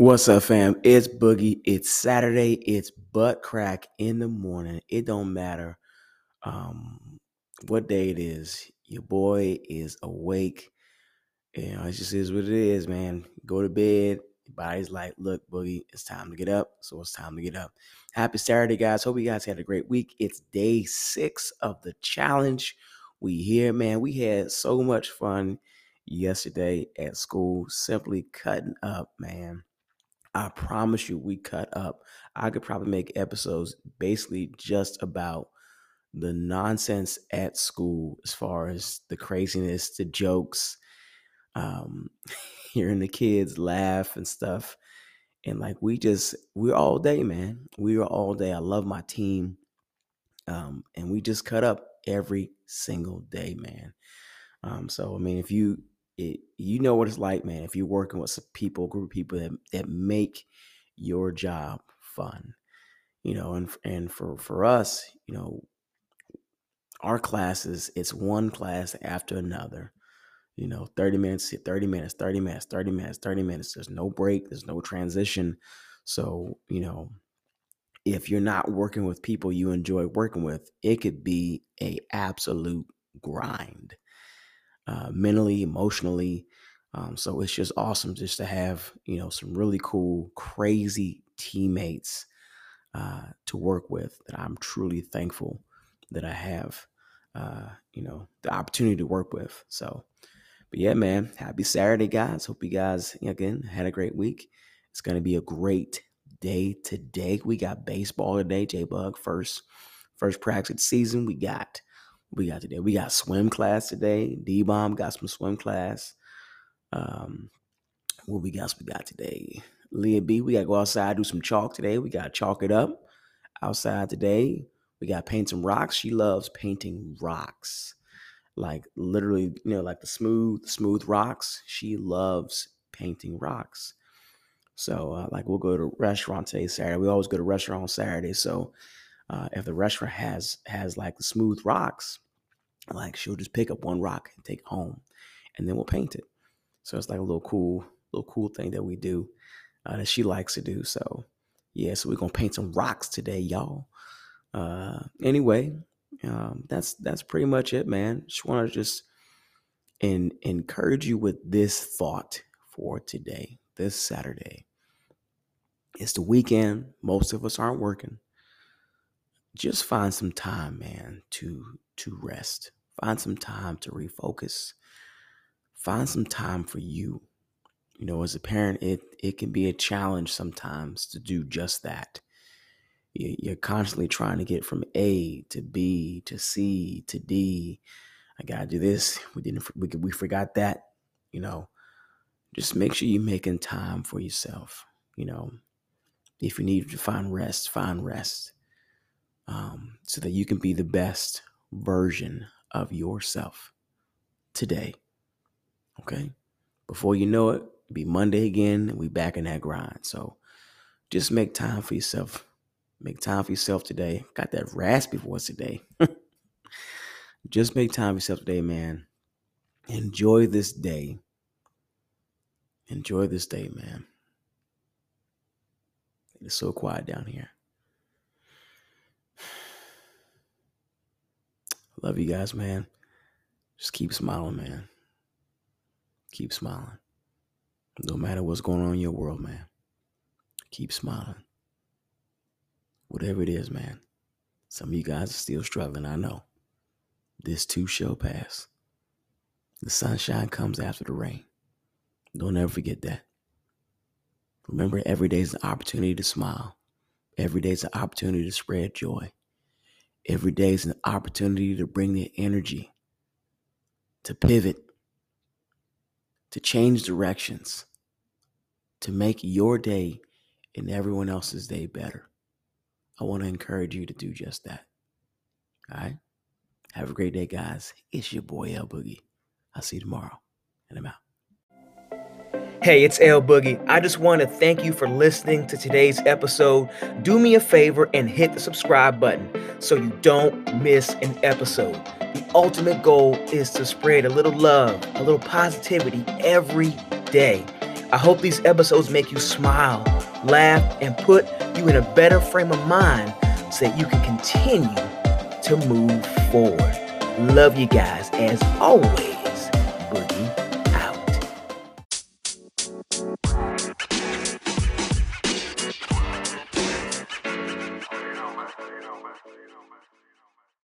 What's up, fam? It's Boogie. It's Saturday. It's butt crack in the morning. It don't matter um, what day it is. Your boy is awake. You know, it just is what it is, man. Go to bed. Your body's like, look, Boogie, it's time to get up. So it's time to get up. Happy Saturday, guys. Hope you guys had a great week. It's day six of the challenge. We here, man. We had so much fun yesterday at school, simply cutting up, man I promise you, we cut up. I could probably make episodes basically just about the nonsense at school as far as the craziness, the jokes, um, hearing the kids laugh and stuff. And like we just we're all day, man. We are all day. I love my team. Um, and we just cut up every single day, man. Um, so I mean, if you it, you know what it's like, man. If you're working with some people, group of people that that make your job fun, you know, and and for for us, you know, our classes, it's one class after another. You know, 30 minutes, 30 minutes, 30 minutes, 30 minutes, 30 minutes. There's no break, there's no transition. So, you know, if you're not working with people you enjoy working with, it could be a absolute grind uh, mentally, emotionally. Um, so it's just awesome just to have you know some really cool, crazy teammates uh, to work with that I'm truly thankful that I have. Uh, you know the opportunity to work with. So, but yeah, man, happy Saturday, guys. Hope you guys again had a great week. It's gonna be a great day today. We got baseball today. J Bug first first practice season. We got we got today? We got swim class today. D Bomb got some swim class. Um, what we got? We got today. Leah B, we got to go outside do some chalk today. We got to chalk it up outside today. We got to paint some rocks. She loves painting rocks, like literally, you know, like the smooth, smooth rocks. She loves painting rocks. So, uh, like, we'll go to restaurant today, Saturday. We always go to restaurant on Saturday. So, uh, if the restaurant has has like the smooth rocks, like she'll just pick up one rock and take home, and then we'll paint it. So it's like a little cool, little cool thing that we do uh, that she likes to do. So yeah, so we're gonna paint some rocks today, y'all. Uh, anyway, um, that's that's pretty much it, man. Just want to just and encourage you with this thought for today, this Saturday. It's the weekend. Most of us aren't working just find some time, man, to to rest. Find some time to refocus. Find some time for you. You know, as a parent, it it can be a challenge sometimes to do just that. You're constantly trying to get from A to B to C to D. I gotta do this. We didn't. We we forgot that. You know, just make sure you're making time for yourself. You know, if you need to find rest, find rest um, so that you can be the best version of yourself today. Okay. Before you know it, be Monday again, and we back in that grind. So just make time for yourself. Make time for yourself today. Got that raspy voice today. just make time for yourself today, man. Enjoy this day. Enjoy this day, man. It's so quiet down here. Love you guys, man. Just keep smiling, man. Keep smiling. No matter what's going on in your world, man. Keep smiling. Whatever it is, man. Some of you guys are still struggling, I know. This too shall pass. The sunshine comes after the rain. Don't ever forget that. Remember, every day is an opportunity to smile. Every day is an opportunity to spread joy. Every day is an opportunity to bring the energy, to pivot, to change directions, to make your day and everyone else's day better. I want to encourage you to do just that. All right? Have a great day, guys. It's your boy L Boogie. I'll see you tomorrow, and I'm out. Hey, it's L Boogie. I just want to thank you for listening to today's episode. Do me a favor and hit the subscribe button so you don't miss an episode. The ultimate goal is to spread a little love, a little positivity every day. I hope these episodes make you smile, laugh, and put you in a better frame of mind so that you can continue to move forward. Love you guys as always.